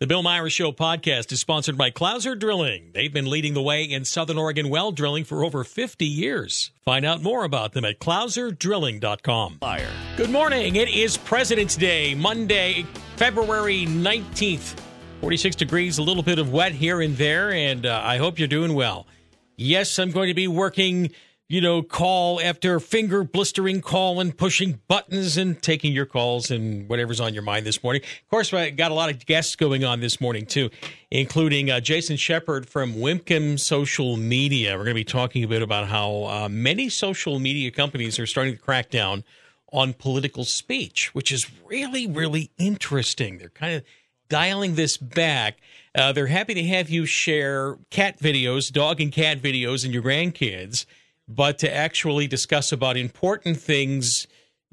The Bill Myers Show podcast is sponsored by Clouser Drilling. They've been leading the way in Southern Oregon well drilling for over 50 years. Find out more about them at clouserdrilling.com. Good morning. It is President's Day, Monday, February 19th. 46 degrees, a little bit of wet here and there, and uh, I hope you're doing well. Yes, I'm going to be working you know, call after finger blistering call and pushing buttons and taking your calls and whatever's on your mind this morning. Of course, I got a lot of guests going on this morning too, including uh, Jason Sheppard from WIMKIN Social Media. We're going to be talking a bit about how uh, many social media companies are starting to crack down on political speech, which is really, really interesting. They're kind of dialing this back. Uh, they're happy to have you share cat videos, dog and cat videos, and your grandkids but to actually discuss about important things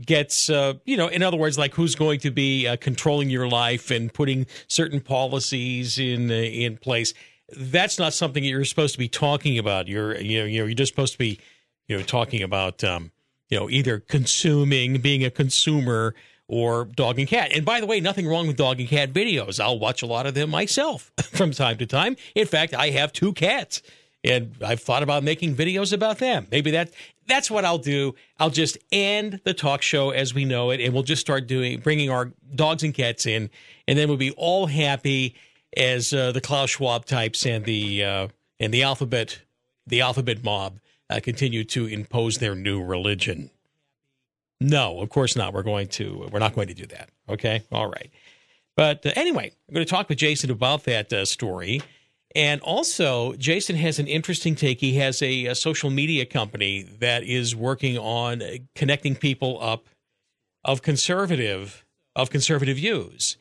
gets uh, you know in other words like who's going to be uh, controlling your life and putting certain policies in uh, in place. That's not something that you're supposed to be talking about. You're you know you're just supposed to be you know talking about um, you know either consuming being a consumer or dog and cat. And by the way nothing wrong with dog and cat videos. I'll watch a lot of them myself from time to time. In fact i have two cats and I've thought about making videos about them. Maybe that that's what I'll do. I'll just end the talk show as we know it, and we'll just start doing bringing our dogs and cats in, and then we'll be all happy as uh, the Klaus Schwab types and the uh, and the alphabet the alphabet mob uh, continue to impose their new religion. No, of course not. We're going to we're not going to do that. Okay, all right. But uh, anyway, I'm going to talk with Jason about that uh, story. And also, Jason has an interesting take. He has a, a, social media company that is working on connecting people up of conservative of conservative views,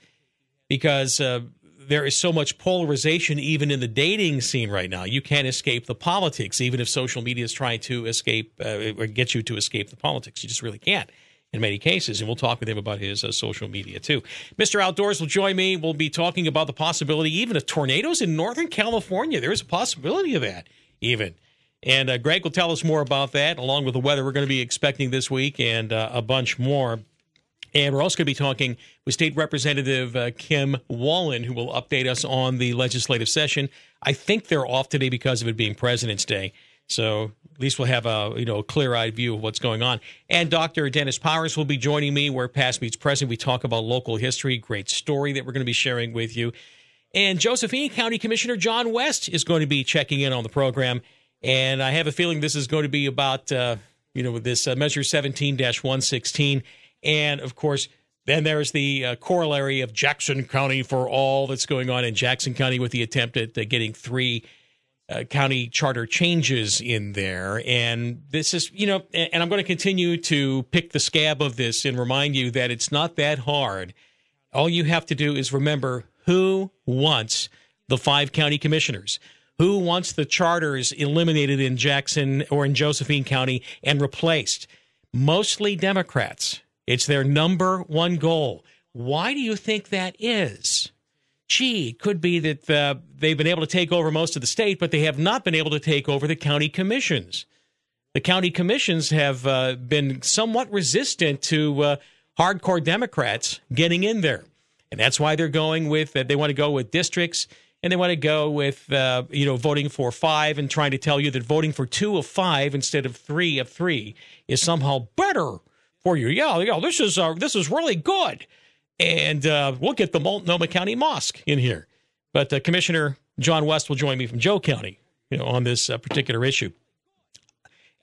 because uh, there is so much polarization even in the dating scene right now. You can't escape the politics, even if social media is trying to escape uh, or get you to escape the politics. You just really can't in many cases. And we'll talk with him about his uh, social media too. Mr. Outdoors will join me. We'll be talking about the possibility even of tornadoes in Northern California. There is a possibility of that, even. And uh, Greg will tell us more about that, along with the weather we're going to be expecting this week and uh, a bunch more. And we're also going to be talking with State Representative uh, Kim Wallan, who will update us on the legislative session. I think they're off today because of it being President's Day. So at least we'll have a you know a clear-eyed view of what's going on. And Dr. Dennis Powers will be joining me where past meets present. We talk about local history, great story that we're going to be sharing with you. And Josephine County Commissioner John West is going to be checking in on the program. And I have a feeling this is going to be about uh, you know this uh, Measure 17-116, and of course. Then there's the uh, corollary of Jackson County for all that's going on in Jackson County with the attempt at uh, getting three uh, county charter changes in there. And this is, you know, and I'm going to continue to pick the scab of this and remind you that it's not that hard. All you have to do is remember who wants the five county commissioners. Who wants the charters eliminated in Jackson or in Josephine County and replaced? Mostly Democrats. It's their number one goal. Why do you think that is? Gee, it could be that uh, they've been able to take over most of the state, but they have not been able to take over the county commissions. The county commissions have uh, been somewhat resistant to uh, hardcore Democrats getting in there. And that's why they're going with, uh, they want to go with districts and they want to go with, uh, you know, voting for five and trying to tell you that voting for two of five instead of three of three is somehow better for you. Yeah, yeah, this is, uh, this is really good and uh, we'll get the Multnomah County Mosque in here. But uh, Commissioner John West will join me from Joe County, you know, on this uh, particular issue.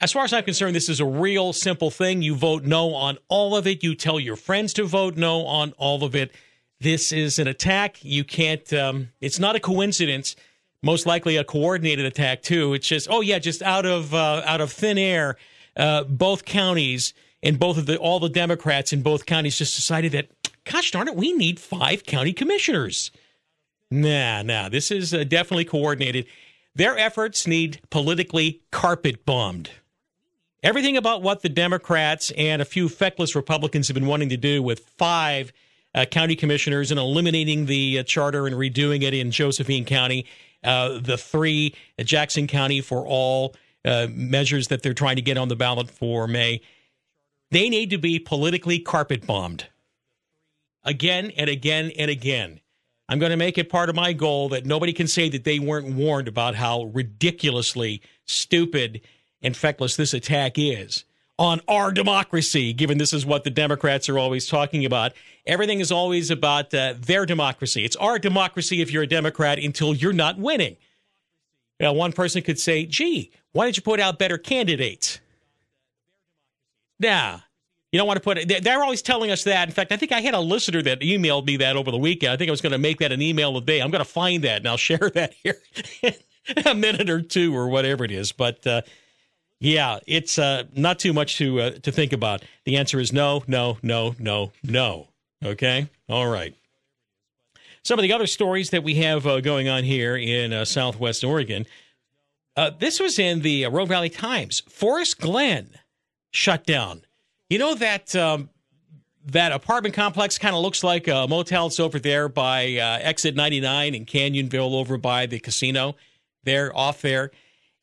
As far as I'm concerned, this is a real simple thing. You vote no on all of it. You tell your friends to vote no on all of it. This is an attack. You can't. Um, it's not a coincidence. Most likely a coordinated attack too. It's just oh yeah, just out of uh, out of thin air. Uh, both counties and both of the all the Democrats in both counties just decided that gosh darn it, we need five county commissioners. Nah, nah, this is uh, definitely coordinated. Their efforts need politically carpet bombed. Everything about what the Democrats and a few feckless Republicans have been wanting to do with five uh, county commissioners and eliminating the uh, charter and redoing it in Josephine County, uh, the three uh, Jackson County for all uh, measures that they're trying to get on the ballot for May, they need to be politically carpet bombed again and again and again. I'm going to make it part of my goal that nobody can say that they weren't warned about how ridiculously stupid and feckless this attack is on our democracy, given this is what the Democrats are always talking about. Everything is always about uh, their democracy. It's our democracy if you're a Democrat until you're not winning. Now, one person could say, gee, why didn't you put out better candidates? Nah, you don't want to put it. They're always telling us that. In fact, I think I had a listener that emailed me that over the weekend. I think I was going to make that an email today. I'm going to find that and I'll share that here in a minute or two or whatever it is. But uh, yeah, it's uh, not too much to uh, to think about. The answer is no, no, no, no, no. Okay, all right. Some of the other stories that we have uh, going on here in uh, Southwest Oregon. Uh, this was in the Rogue Valley Times. Forest Glen shut down. You know that um, that apartment complex kind of looks like a motel. It's over there by uh, Exit 99 in Canyonville, over by the casino. There, off there,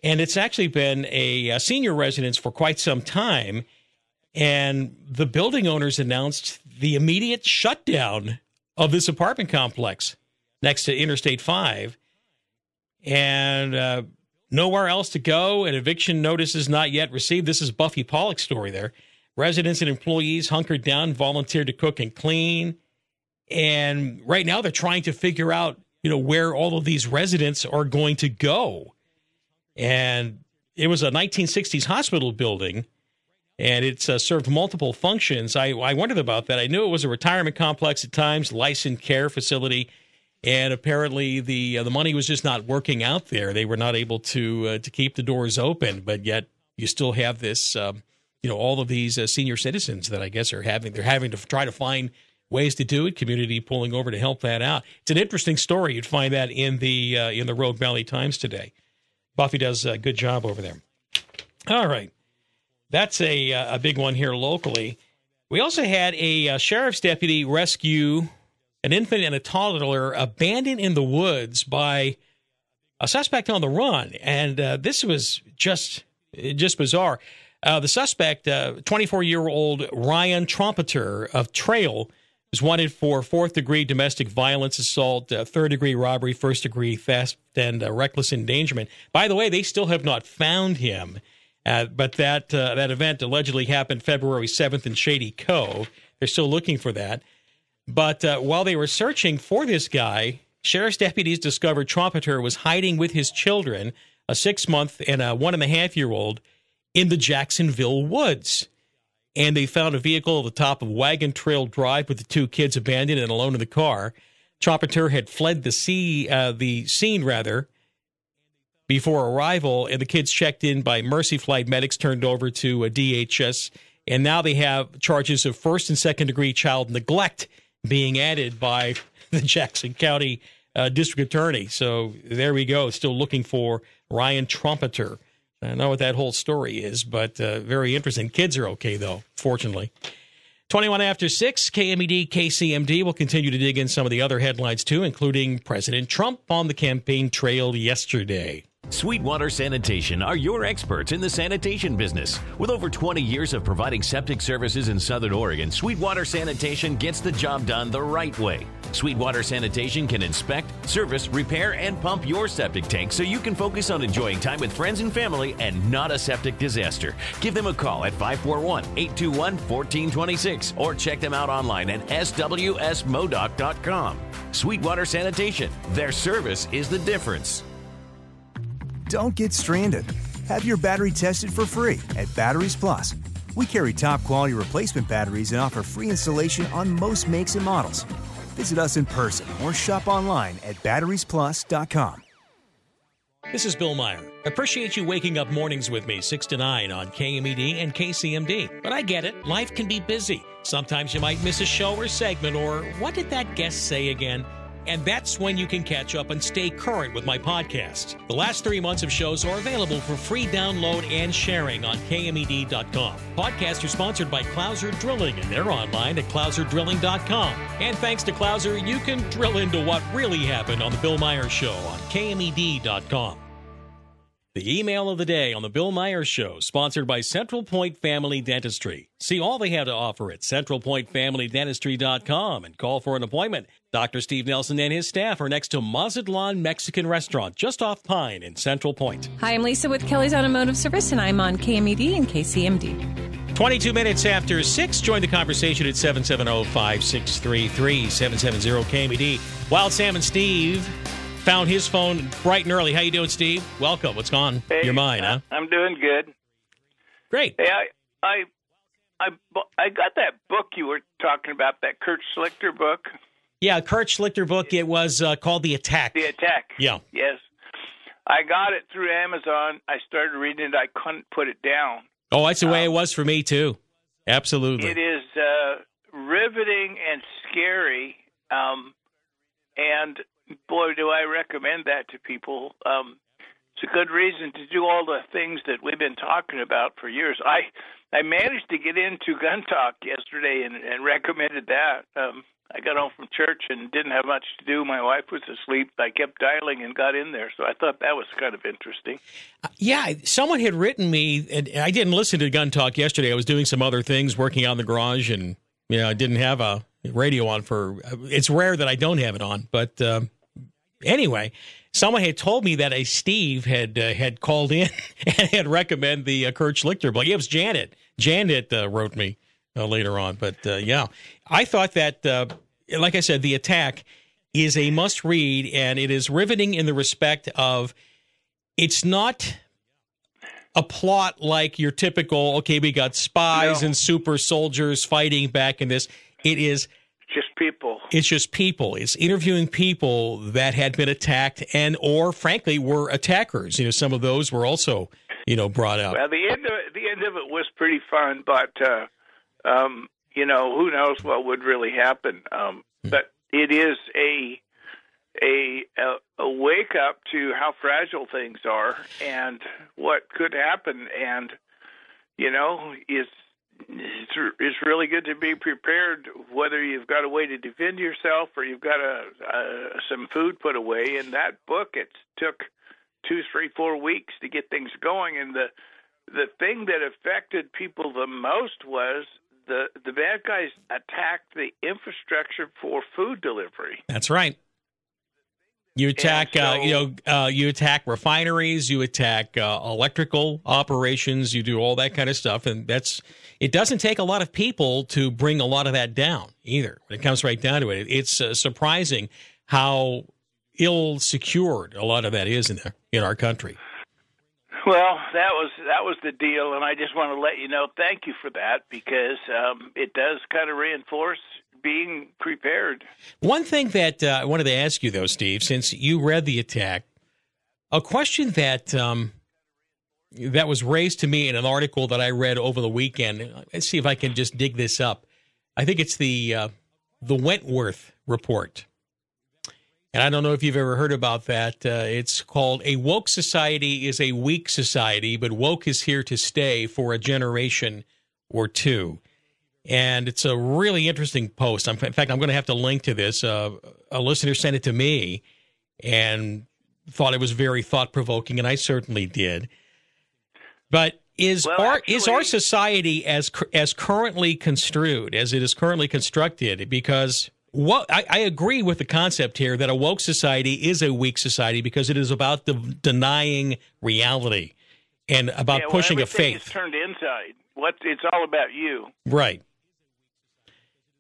and it's actually been a, a senior residence for quite some time. And the building owners announced the immediate shutdown of this apartment complex next to Interstate 5. And uh, nowhere else to go. An eviction notice is not yet received. This is Buffy Pollock's story there. Residents and employees hunkered down, volunteered to cook and clean. And right now they're trying to figure out, you know, where all of these residents are going to go. And it was a 1960s hospital building and it's uh, served multiple functions. I, I wondered about that. I knew it was a retirement complex at times, licensed care facility, and apparently the uh, the money was just not working out there. They were not able to uh, to keep the doors open, but yet you still have this, um, you know, all of these uh, senior citizens that I guess are having they're having to try to find ways to do it. Community pulling over to help that out. It's an interesting story. You'd find that in the uh, in the Rogue Valley Times today. Buffy does a good job over there. All right, that's a uh, a big one here locally. We also had a uh, sheriff's deputy rescue an infant and a toddler abandoned in the woods by a suspect on the run, and uh, this was just just bizarre. Uh, the suspect, 24 uh, year old Ryan Trompeter of Trail, is wanted for fourth degree domestic violence, assault, uh, third degree robbery, first degree theft, and uh, reckless endangerment. By the way, they still have not found him. Uh, but that uh, that event allegedly happened February 7th in Shady Cove. They're still looking for that. But while they were searching for this guy, sheriff's deputies discovered Trompeter was hiding with his children, a six month and a one and a half year old, in the Jacksonville woods and they found a vehicle at the top of Wagon Trail Drive with the two kids abandoned and alone in the car. Trompeter had fled the sea, uh, the scene rather, before arrival, and the kids checked in by Mercy Flight medics, turned over to a DHS, and now they have charges of first and second degree child neglect being added by the Jackson County uh, District Attorney. So there we go, still looking for Ryan Trompeter. I don't know what that whole story is, but uh, very interesting. Kids are okay, though, fortunately. 21 after 6, KMED, KCMD will continue to dig in some of the other headlines, too, including President Trump on the campaign trail yesterday. Sweetwater Sanitation are your experts in the sanitation business. With over 20 years of providing septic services in Southern Oregon, Sweetwater Sanitation gets the job done the right way. Sweetwater Sanitation can inspect, service, repair, and pump your septic tank so you can focus on enjoying time with friends and family and not a septic disaster. Give them a call at 541 821 1426 or check them out online at swsmodoc.com. Sweetwater Sanitation, their service is the difference. Don't get stranded. Have your battery tested for free at Batteries Plus. We carry top quality replacement batteries and offer free installation on most makes and models. Visit us in person or shop online at batteriesplus.com. This is Bill Meyer. Appreciate you waking up mornings with me, 6 to 9 on KMED and KCMD. But I get it, life can be busy. Sometimes you might miss a show or segment, or what did that guest say again? And that's when you can catch up and stay current with my podcast. The last three months of shows are available for free download and sharing on KMED.com. Podcasts are sponsored by Clouser Drilling, and they're online at ClouserDrilling.com. And thanks to Clouser, you can drill into what really happened on The Bill Myers Show on KMED.com. The email of the day on The Bill Myers Show, sponsored by Central Point Family Dentistry. See all they have to offer at CentralPointFamilyDentistry.com and call for an appointment Dr. Steve Nelson and his staff are next to Mazatlan Mexican Restaurant, just off Pine in Central Point. Hi, I'm Lisa with Kelly's Automotive Service, and I'm on KMED and KCMD. 22 minutes after 6, join the conversation at 770-5633, 770-KMED. Wild Sam and Steve found his phone bright and early. How you doing, Steve? Welcome. What's on hey, your mind, uh, huh? I'm doing good. Great. Hey, I, I, I, I got that book you were talking about, that Kurt Schlichter book. Yeah, Kurt Schlichter book. It was uh, called The Attack. The Attack. Yeah. Yes. I got it through Amazon. I started reading it. I couldn't put it down. Oh, that's the way um, it was for me too. Absolutely. It is uh, riveting and scary. Um, and boy, do I recommend that to people. Um, it's a good reason to do all the things that we've been talking about for years. I I managed to get into Gun Talk yesterday and, and recommended that. Um, I got home from church and didn't have much to do. My wife was asleep. I kept dialing and got in there, so I thought that was kind of interesting. Uh, yeah, someone had written me, and I didn't listen to Gun Talk yesterday. I was doing some other things, working in the garage, and you know, I didn't have a radio on for. It's rare that I don't have it on, but uh, anyway, someone had told me that a Steve had uh, had called in and had recommended the uh, Kurt Schlichter book. It was Janet. Janet uh, wrote me uh, later on. But uh, yeah, I thought that, uh, like I said, the attack is a must read, and it is riveting in the respect of it's not a plot like your typical. Okay, we got spies no. and super soldiers fighting back in this. It is just people. It's just people. It's interviewing people that had been attacked and, or frankly, were attackers. You know, some of those were also, you know, brought out. Well, the end of it, the end of it was pretty fun, but uh, um, you know, who knows what would really happen. Um, hmm. but it is a, a a wake up to how fragile things are and what could happen, and you know, it's it's, it's really good to be prepared whether you've got a way to defend yourself or you've got a, a some food put away in that book it took two three four weeks to get things going and the the thing that affected people the most was the the bad guys attacked the infrastructure for food delivery. That's right. You attack, so, uh, you know, uh, you attack refineries, you attack uh, electrical operations, you do all that kind of stuff, and that's. It doesn't take a lot of people to bring a lot of that down either. When it comes right down to it, it's uh, surprising how ill secured a lot of that is in there in our country. Well, that was that was the deal, and I just want to let you know. Thank you for that because um, it does kind of reinforce being prepared. One thing that uh, I wanted to ask you, though, Steve, since you read the attack, a question that um, that was raised to me in an article that I read over the weekend. Let's see if I can just dig this up. I think it's the uh, the Wentworth report. And I don't know if you've ever heard about that. Uh, it's called A Woke Society is a Weak Society, but woke is here to stay for a generation or two. And it's a really interesting post. in fact, I'm going to have to link to this. Uh, a listener sent it to me and thought it was very thought provoking, and I certainly did. But is well, our actually, is our society as as currently construed as it is currently constructed? Because what I, I, agree with the concept here that a woke society is a weak society because it is about de- denying reality and about yeah, well, pushing a faith. Is turned inside. What it's all about you, right?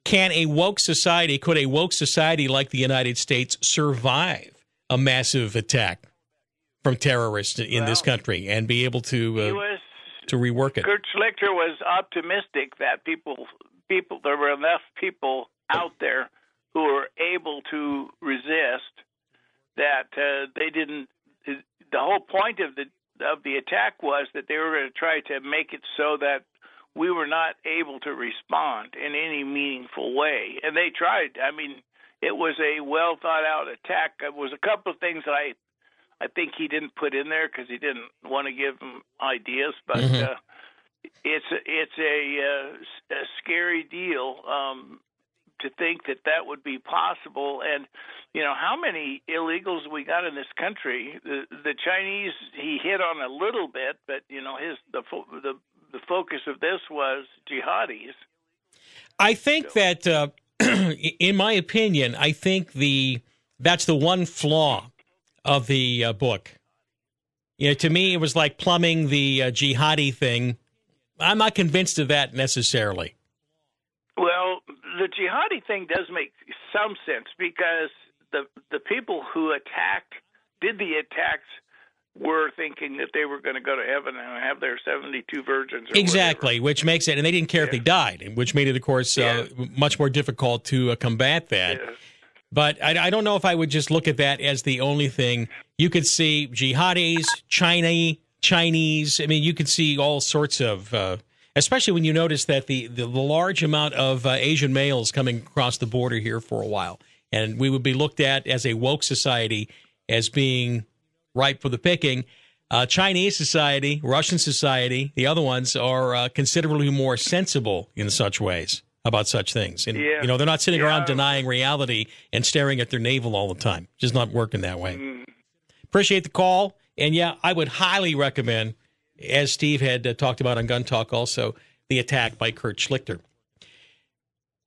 Can a woke society, could a woke society like the United States survive a massive attack from terrorists in well, this country and be able to uh, was, to rework it? Kurt Schlichter was optimistic that people people there were enough people out there who were able to resist that uh, they didn't. The whole point of the of the attack was that they were going to try to make it so that we were not able to respond in any meaningful way, and they tried. I mean, it was a well thought out attack. It was a couple of things that I I think he didn't put in there because he didn't want to give them ideas, but. Mm-hmm. Uh, it's it's a, uh, a scary deal. Um, to think that that would be possible. And you know how many illegals we got in this country. The the Chinese he hit on a little bit, but you know his the the the focus of this was jihadis. I think so. that. Uh, in my opinion, I think the that's the one flaw of the uh, book. You know, to me, it was like plumbing the uh, jihadi thing. I'm not convinced of that necessarily. The jihadi thing does make some sense because the the people who attacked did the attacks were thinking that they were going to go to heaven and have their 72 virgins. exactly, whatever. which makes it, and they didn't care yeah. if they died, which made it, of course, uh, yeah. uh, much more difficult to uh, combat that. Yeah. But I, I, don't know if I would just look at that as the only thing. You could see jihadis, China, Chinese. I mean, you could see all sorts of, uh, especially when you notice that the, the, the large amount of uh, Asian males coming across the border here for a while. And we would be looked at as a woke society as being ripe for the picking. Uh, Chinese society, Russian society, the other ones are uh, considerably more sensible in such ways about such things. And, yeah. you know, they're not sitting yeah. around denying reality and staring at their navel all the time. Just not working that way. Mm. Appreciate the call. And yeah, I would highly recommend, as Steve had uh, talked about on Gun Talk also, The Attack by Kurt Schlichter.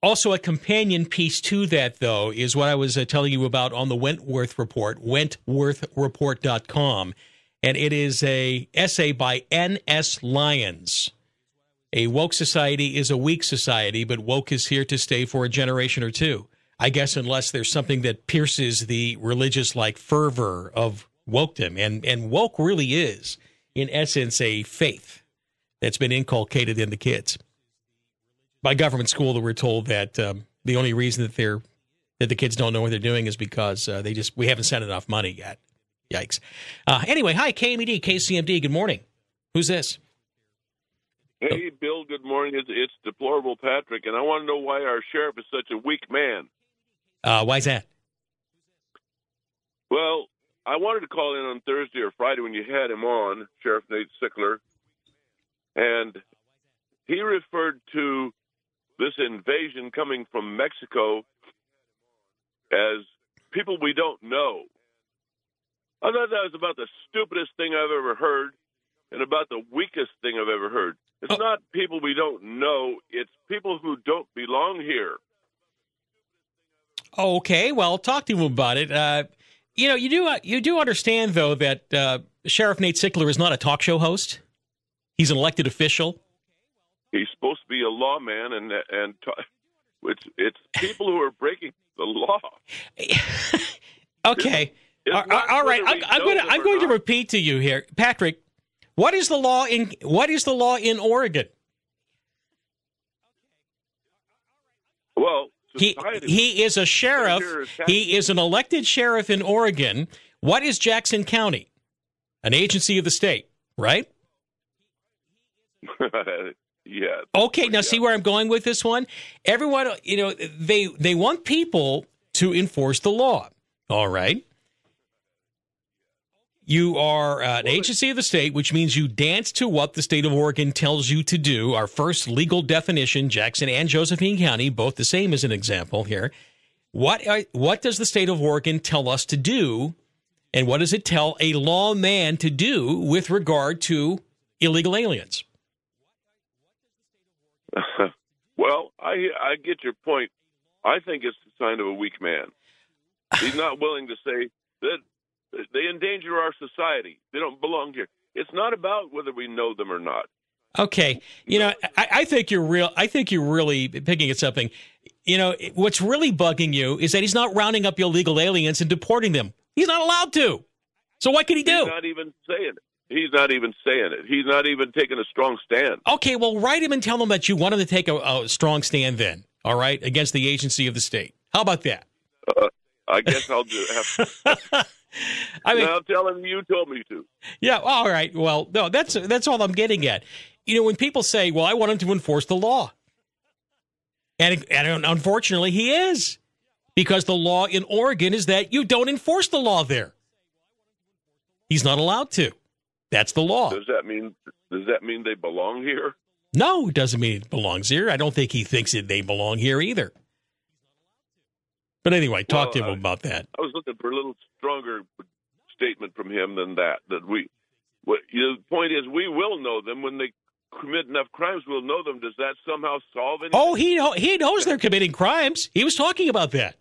Also, a companion piece to that, though, is what I was uh, telling you about on the Wentworth Report, wentworthreport.com. And it is a essay by N.S. Lyons. A woke society is a weak society, but woke is here to stay for a generation or two. I guess unless there's something that pierces the religious like fervor of wokedom. And, and woke really is, in essence, a faith that's been inculcated in the kids by government school that we're told that um, the only reason that they're that the kids don't know what they're doing is because uh, they just we haven't sent enough money yet. Yikes. Uh, anyway, hi KMED, KCMD. Good morning. Who's this? Hey, Bill. Good morning. It's, it's deplorable Patrick, and I want to know why our sheriff is such a weak man. Uh, why is that? Well, I wanted to call in on Thursday or Friday when you had him on, Sheriff Nate Sickler, and he referred to this invasion coming from Mexico as people we don't know. I thought that was about the stupidest thing I've ever heard and about the weakest thing I've ever heard. It's oh. not people we don't know, it's people who don't belong here. Okay, well, talk to him about it. Uh, you know, you do uh, you do understand though that uh, Sheriff Nate Sickler is not a talk show host. He's an elected official he's supposed to be a lawman, and and it's it's people who are breaking the law. okay, it's, it's all, all right. I'm, I'm going to I'm going not. to repeat to you here, Patrick. What is the law in what is the law in Oregon? Well, he he is a sheriff. He is an elected sheriff in Oregon. What is Jackson County? An agency of the state, right? Yeah. Okay, now see where I'm going with this one. Everyone, you know, they they want people to enforce the law. All right. You are uh, an agency of the state, which means you dance to what the state of Oregon tells you to do. Our first legal definition, Jackson and Josephine County, both the same as an example here. What are, what does the state of Oregon tell us to do, and what does it tell a lawman to do with regard to illegal aliens? well, I I get your point. I think it's a sign of a weak man. He's not willing to say that they endanger our society. They don't belong here. It's not about whether we know them or not. Okay, you know, I, I think you're real. I think you're really picking at something. You know, what's really bugging you is that he's not rounding up illegal aliens and deporting them. He's not allowed to. So what can he do? He's not even saying it. He's not even saying it. He's not even taking a strong stand. Okay, well, write him and tell him that you want him to take a, a strong stand then, all right, against the agency of the state. How about that? Uh, I guess I'll do have. I mean, I'll tell him you told me to. Yeah, all right. Well, no, that's that's all I'm getting at. You know, when people say, "Well, I want him to enforce the law," and, and unfortunately, he is, because the law in Oregon is that you don't enforce the law there. He's not allowed to. That's the law. Does that mean does that mean they belong here? No, it doesn't mean it belongs here. I don't think he thinks that they belong here either. But anyway, talk well, to him I, about that. I was looking for a little stronger statement from him than that. That we, what, you know, the point is, we will know them when they commit enough crimes, we'll know them. Does that somehow solve anything? Oh, he he knows they're committing crimes. He was talking about that.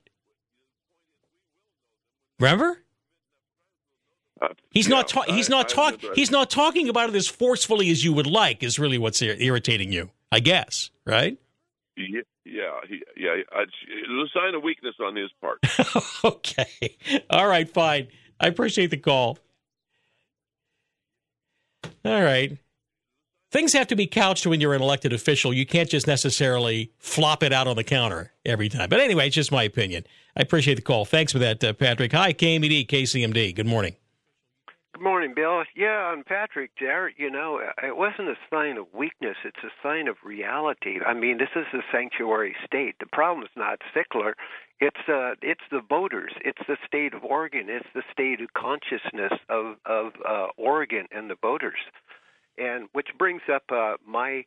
Remember? Uh, He's yeah, not. Ta- he's I- not talking. remember He's not talking about it as forcefully as you would like. Is really what's ir- irritating you, I guess. Right? Yeah, yeah, yeah. It's a sign of weakness on his part. okay. All right. Fine. I appreciate the call. All right. Things have to be couched when you're an elected official. You can't just necessarily flop it out on the counter every time. But anyway, it's just my opinion. I appreciate the call. Thanks for that, uh, Patrick. Hi, KMED, KCMD. Good morning. Good morning, Bill. Yeah, and Patrick, there, you know, it wasn't a sign of weakness. It's a sign of reality. I mean, this is a sanctuary state. The problem is not Sickler. It's uh, it's the voters. It's the state of Oregon. It's the state of consciousness of of uh, Oregon and the voters. And which brings up uh, my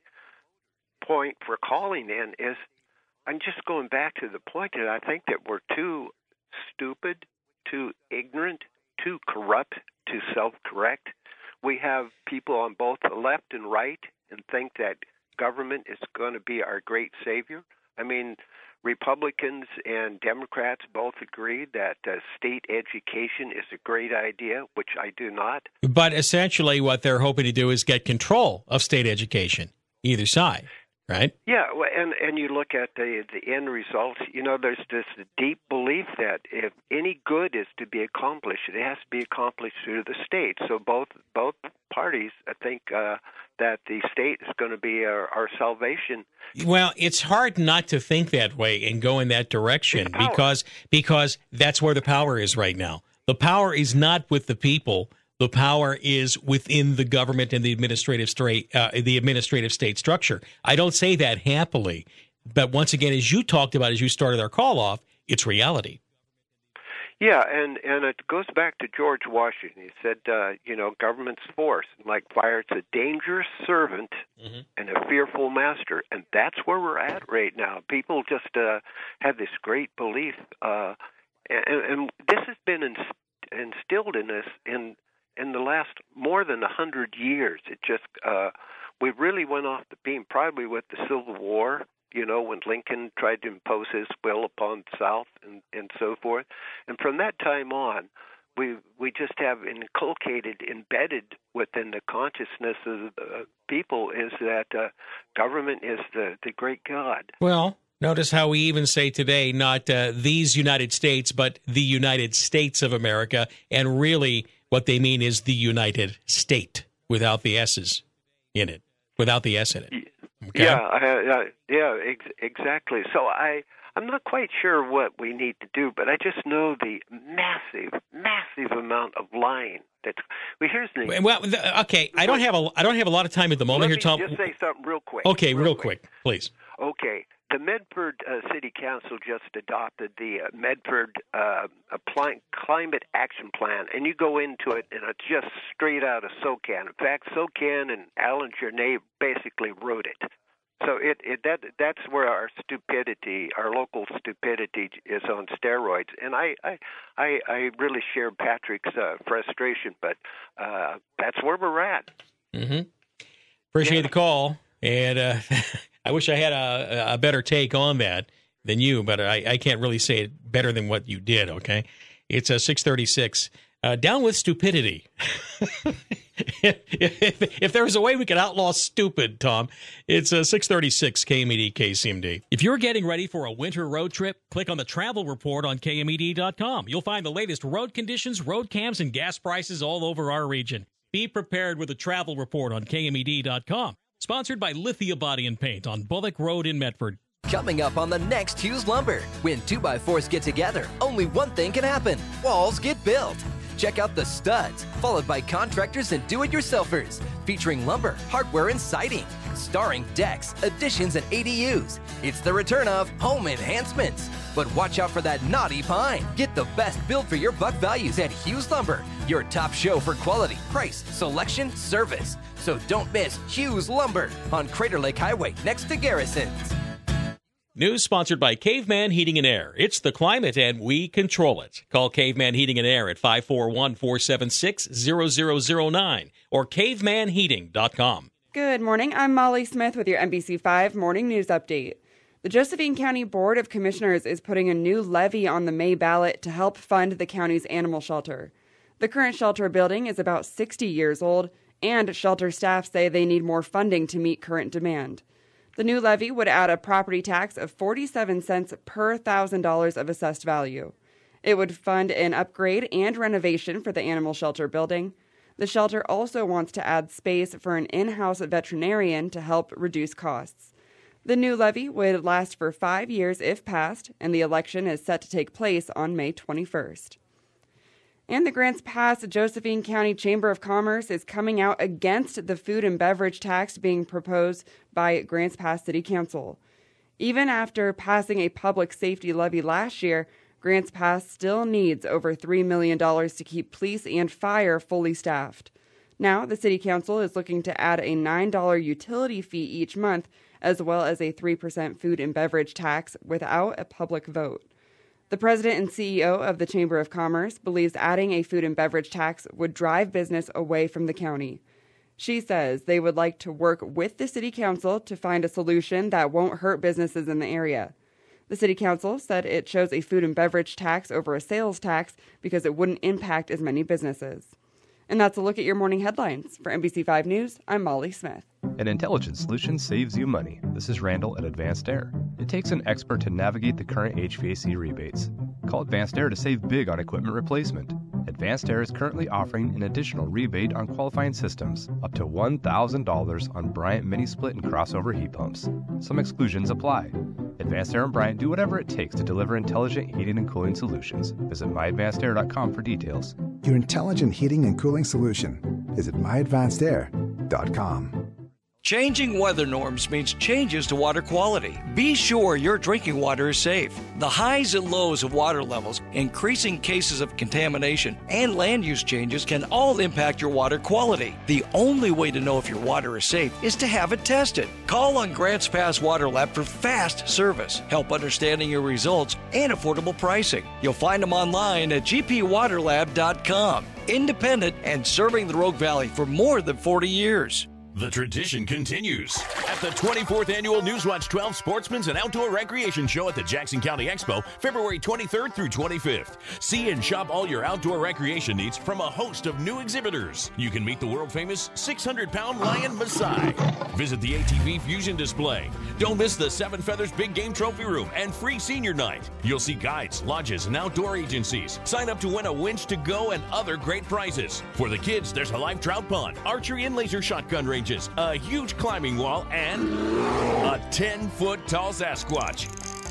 point for calling in is I'm just going back to the point that I think that we're too stupid, too ignorant, too corrupt to self correct. We have people on both the left and right and think that government is going to be our great savior. I mean, Republicans and Democrats both agree that uh, state education is a great idea, which I do not. But essentially, what they're hoping to do is get control of state education, either side, right? Yeah, well, and and you look at the the end result. You know, there's this deep belief that if any good is to be accomplished, it has to be accomplished through the state. So both both parties, I think, uh, that the state is going to be our, our salvation. Well, it's hard not to think that way and go in that direction because because that's where the power is right now. The power is not with the people. The power is within the government and the administrative state, uh, the administrative state structure. I don't say that happily, but once again, as you talked about as you started our call off, it's reality. Yeah, and and it goes back to George Washington. He said, uh, you know, government's force, like fire, it's a dangerous servant and a fearful master, and that's where we're at right now. People just uh, have this great belief, uh, and, and this has been inst- instilled in us in in the last more than a hundred years. It just uh, we really went off the beam, probably with the Civil War. You know, when Lincoln tried to impose his will upon the South and and so forth, and from that time on, we we just have inculcated, embedded within the consciousness of the people is that uh, government is the the great God. Well, notice how we even say today not uh, these United States, but the United States of America, and really what they mean is the United State without the S's in it, without the S in it. Okay? Yeah, I, uh, I, yeah, ex- exactly. So I I'm not quite sure what we need to do, but I just know the massive, massive amount of lying that's. Well, here's the. Well, okay, I don't have a I don't have a lot of time at the moment Let here, Tom. just say something real quick. Okay, real quick, please. Okay. The Medford uh, City Council just adopted the uh, Medford uh, Appli- Climate Action Plan, and you go into it, and it's just straight out of SOCAN. In fact, SOCAN and Alan Journet basically wrote it. So it, it that that's where our stupidity, our local stupidity, is on steroids. And I I I, I really share Patrick's uh, frustration, but uh, that's where we're at. hmm Appreciate the call, and uh, I wish I had a, a better take on that than you, but I, I can't really say it better than what you did. Okay, it's a six thirty six. Uh, down with stupidity. if, if, if there was a way we could outlaw stupid, Tom, it's a 636 KMED KCMD. If you're getting ready for a winter road trip, click on the travel report on KMED.com. You'll find the latest road conditions, road cams, and gas prices all over our region. Be prepared with a travel report on KMED.com. Sponsored by Lithia Body and Paint on Bullock Road in Medford. Coming up on the next Hughes Lumber. When 2x4s get together, only one thing can happen walls get built. Check out the studs, followed by contractors and do it yourselfers, featuring lumber, hardware, and siding, starring decks, additions, and ADUs. It's the return of home enhancements. But watch out for that naughty pine. Get the best build for your buck values at Hughes Lumber, your top show for quality, price, selection, service. So don't miss Hughes Lumber on Crater Lake Highway next to Garrison's. News sponsored by Caveman Heating and Air. It's the climate and we control it. Call Caveman Heating and Air at 541 476 0009 or cavemanheating.com. Good morning. I'm Molly Smith with your NBC5 Morning News Update. The Josephine County Board of Commissioners is putting a new levy on the May ballot to help fund the county's animal shelter. The current shelter building is about 60 years old, and shelter staff say they need more funding to meet current demand. The new levy would add a property tax of 47 cents per $1,000 of assessed value. It would fund an upgrade and renovation for the animal shelter building. The shelter also wants to add space for an in house veterinarian to help reduce costs. The new levy would last for five years if passed, and the election is set to take place on May 21st. And the Grants Pass Josephine County Chamber of Commerce is coming out against the food and beverage tax being proposed by Grants Pass City Council. Even after passing a public safety levy last year, Grants Pass still needs over $3 million to keep police and fire fully staffed. Now, the City Council is looking to add a $9 utility fee each month, as well as a 3% food and beverage tax without a public vote. The president and CEO of the Chamber of Commerce believes adding a food and beverage tax would drive business away from the county. She says they would like to work with the city council to find a solution that won't hurt businesses in the area. The city council said it chose a food and beverage tax over a sales tax because it wouldn't impact as many businesses. And that's a look at your morning headlines. For NBC5 News, I'm Molly Smith. An intelligent solution saves you money. This is Randall at Advanced Air. It takes an expert to navigate the current HVAC rebates. Call Advanced Air to save big on equipment replacement. Advanced Air is currently offering an additional rebate on qualifying systems, up to $1,000 on Bryant mini split and crossover heat pumps. Some exclusions apply. Advanced Air and Bryant do whatever it takes to deliver intelligent heating and cooling solutions. Visit myadvancedair.com for details. Your intelligent heating and cooling solution is at myadvancedair.com. Changing weather norms means changes to water quality. Be sure your drinking water is safe. The highs and lows of water levels, increasing cases of contamination, and land use changes can all impact your water quality. The only way to know if your water is safe is to have it tested. Call on Grants Pass Water Lab for fast service, help understanding your results, and affordable pricing. You'll find them online at gpwaterlab.com. Independent and serving the Rogue Valley for more than 40 years. The tradition continues at the 24th Annual Newswatch 12 Sportsman's and Outdoor Recreation Show at the Jackson County Expo, February 23rd through 25th. See and shop all your outdoor recreation needs from a host of new exhibitors. You can meet the world famous 600 pound lion Masai. Visit the ATV Fusion display. Don't miss the Seven Feathers Big Game Trophy Room and free senior night. You'll see guides, lodges, and outdoor agencies. Sign up to win a winch to go and other great prizes. For the kids, there's a live trout pond, archery and laser shotgun range a huge climbing wall, and a 10 foot tall Sasquatch.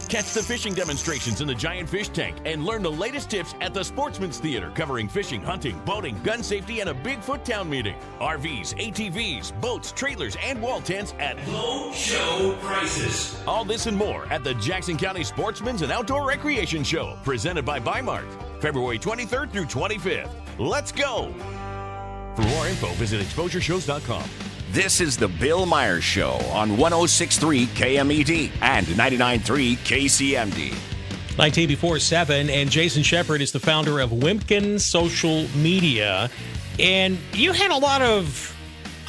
Catch the fishing demonstrations in the giant fish tank and learn the latest tips at the Sportsman's Theater covering fishing, hunting, boating, gun safety, and a Bigfoot town meeting. RVs, ATVs, boats, trailers, and wall tents at low show prices. All this and more at the Jackson County Sportsman's and Outdoor Recreation Show, presented by Bimart, February 23rd through 25th. Let's go! For more info, visit exposureshows.com. This is the Bill Myers Show on 1063 KMED and 99.3 KCMD. 19 before 7, and Jason Sheppard is the founder of WIMKIN Social Media. And you had a lot of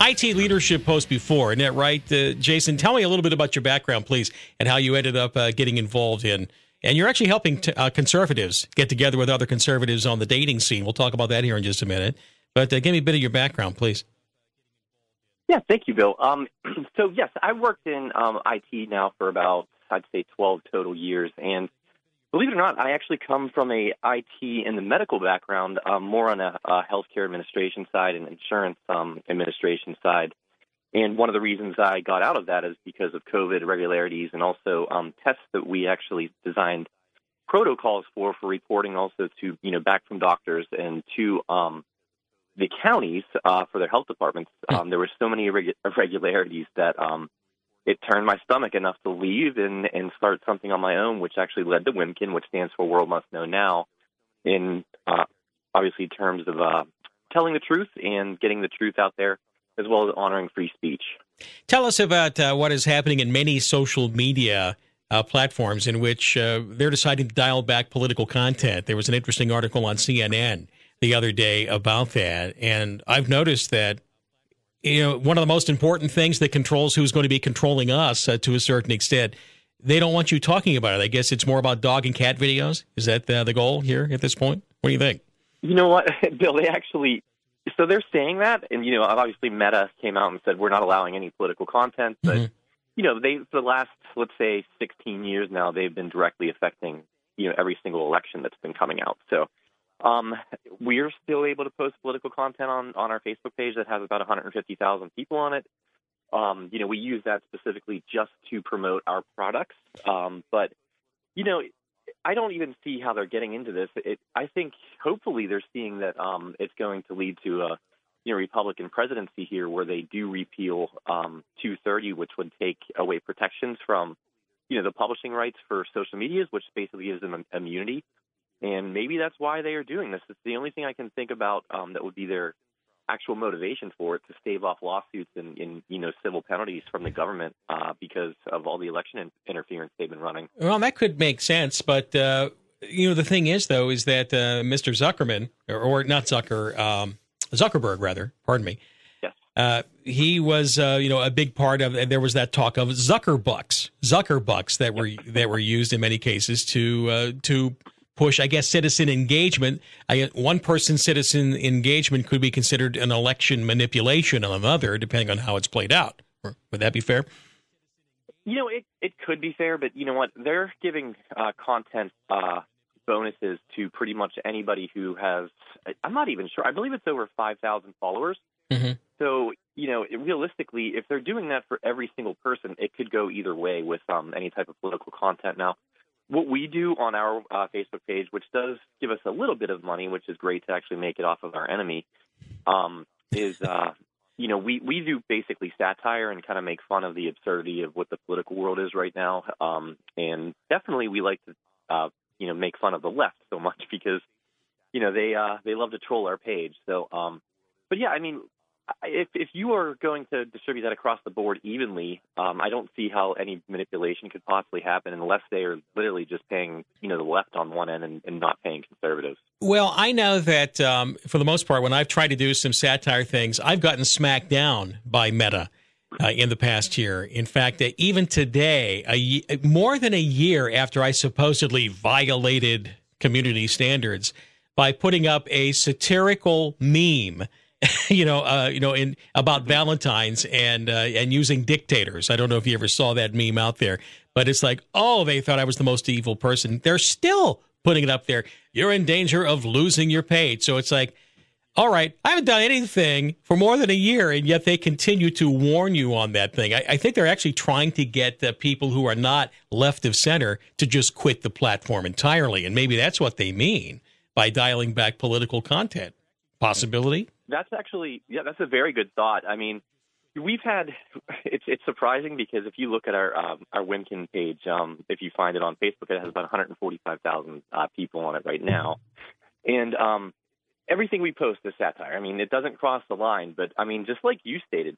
IT leadership posts before, isn't that right, uh, Jason? Tell me a little bit about your background, please, and how you ended up uh, getting involved in. And you're actually helping t- uh, conservatives get together with other conservatives on the dating scene. We'll talk about that here in just a minute. But uh, give me a bit of your background, please. Yeah, thank you, Bill. Um, so yes, I've worked in um, IT now for about I'd say 12 total years, and believe it or not, I actually come from a IT and the medical background, um, more on a, a healthcare administration side and insurance um, administration side. And one of the reasons I got out of that is because of COVID irregularities and also um, tests that we actually designed protocols for for reporting also to you know back from doctors and to um, the counties uh, for their health departments, um, there were so many irregularities that um, it turned my stomach enough to leave and, and start something on my own, which actually led to WIMKIN, which stands for World Must Know Now, in uh, obviously terms of uh, telling the truth and getting the truth out there, as well as honoring free speech. Tell us about uh, what is happening in many social media. Uh, platforms in which uh, they're deciding to dial back political content. There was an interesting article on CNN the other day about that, and I've noticed that you know, one of the most important things that controls who's going to be controlling us uh, to a certain extent. They don't want you talking about it. I guess it's more about dog and cat videos. Is that uh, the goal here at this point? What do you think? You know what, Bill? They actually so they're saying that, and you know, obviously Meta came out and said we're not allowing any political content, but Mm-hmm. you know, they for the last let's say 16 years now, they've been directly affecting you know every single election that's been coming out. So um, we're still able to post political content on on our Facebook page that has about 150,000 people on it. Um, you know, we use that specifically just to promote our products, um, but you know, I don't even see how they're getting into this. It, I think hopefully they're seeing that um, it's going to lead to a you know Republican presidency here, where they do repeal um, 230, which would take away protections from you know the publishing rights for social medias, which basically gives them im- immunity. And maybe that's why they are doing this. It's the only thing I can think about um, that would be their actual motivation for it to stave off lawsuits and, and you know civil penalties from the government uh, because of all the election in- interference they've been running. Well, that could make sense, but uh, you know the thing is, though, is that uh, Mr. Zuckerman, or, or not Zucker, um, Zuckerberg, rather, pardon me. Yes. Uh, he was, uh, you know, a big part of. And there was that talk of Zuckerbucks, Zuckerbucks that were that were used in many cases to uh, to push, I guess, citizen engagement. I, one person's citizen engagement could be considered an election manipulation of another, depending on how it's played out. Would that be fair? You know, it it could be fair, but you know what? They're giving uh, content uh, bonuses to pretty much anybody who has. I'm not even sure. I believe it's over five thousand followers. Mm-hmm. So you know, realistically, if they're doing that for every single person, it could go either way with um, any type of political content. Now, what we do on our uh, Facebook page, which does give us a little bit of money, which is great to actually make it off of our enemy, um, is uh, you know we we do basically satire and kind of make fun of the absurdity of what the political world is right now, um, and definitely we like to uh, you know make fun of the left so much because you know they uh, they love to troll our page. So, um, but yeah, I mean, if if you are going to distribute that across the board evenly, um, I don't see how any manipulation could possibly happen unless they are literally just paying you know the left on one end and, and not paying conservatives. Well, I know that um, for the most part, when I've tried to do some satire things, I've gotten smacked down by Meta uh, in the past year. In fact, uh, even today, ye- more than a year after I supposedly violated community standards by putting up a satirical meme. You know, uh, you know, in about Valentine's and uh, and using dictators. I don't know if you ever saw that meme out there, but it's like, oh, they thought I was the most evil person. They're still putting it up there. You're in danger of losing your page. So it's like, all right, I haven't done anything for more than a year, and yet they continue to warn you on that thing. I, I think they're actually trying to get the people who are not left of center to just quit the platform entirely. And maybe that's what they mean by dialing back political content. Possibility? That's actually yeah, that's a very good thought. I mean, we've had it's it's surprising because if you look at our um, our Wimkin page, um, if you find it on Facebook, it has about 145,000 uh, people on it right now, and um, everything we post is satire. I mean, it doesn't cross the line, but I mean, just like you stated,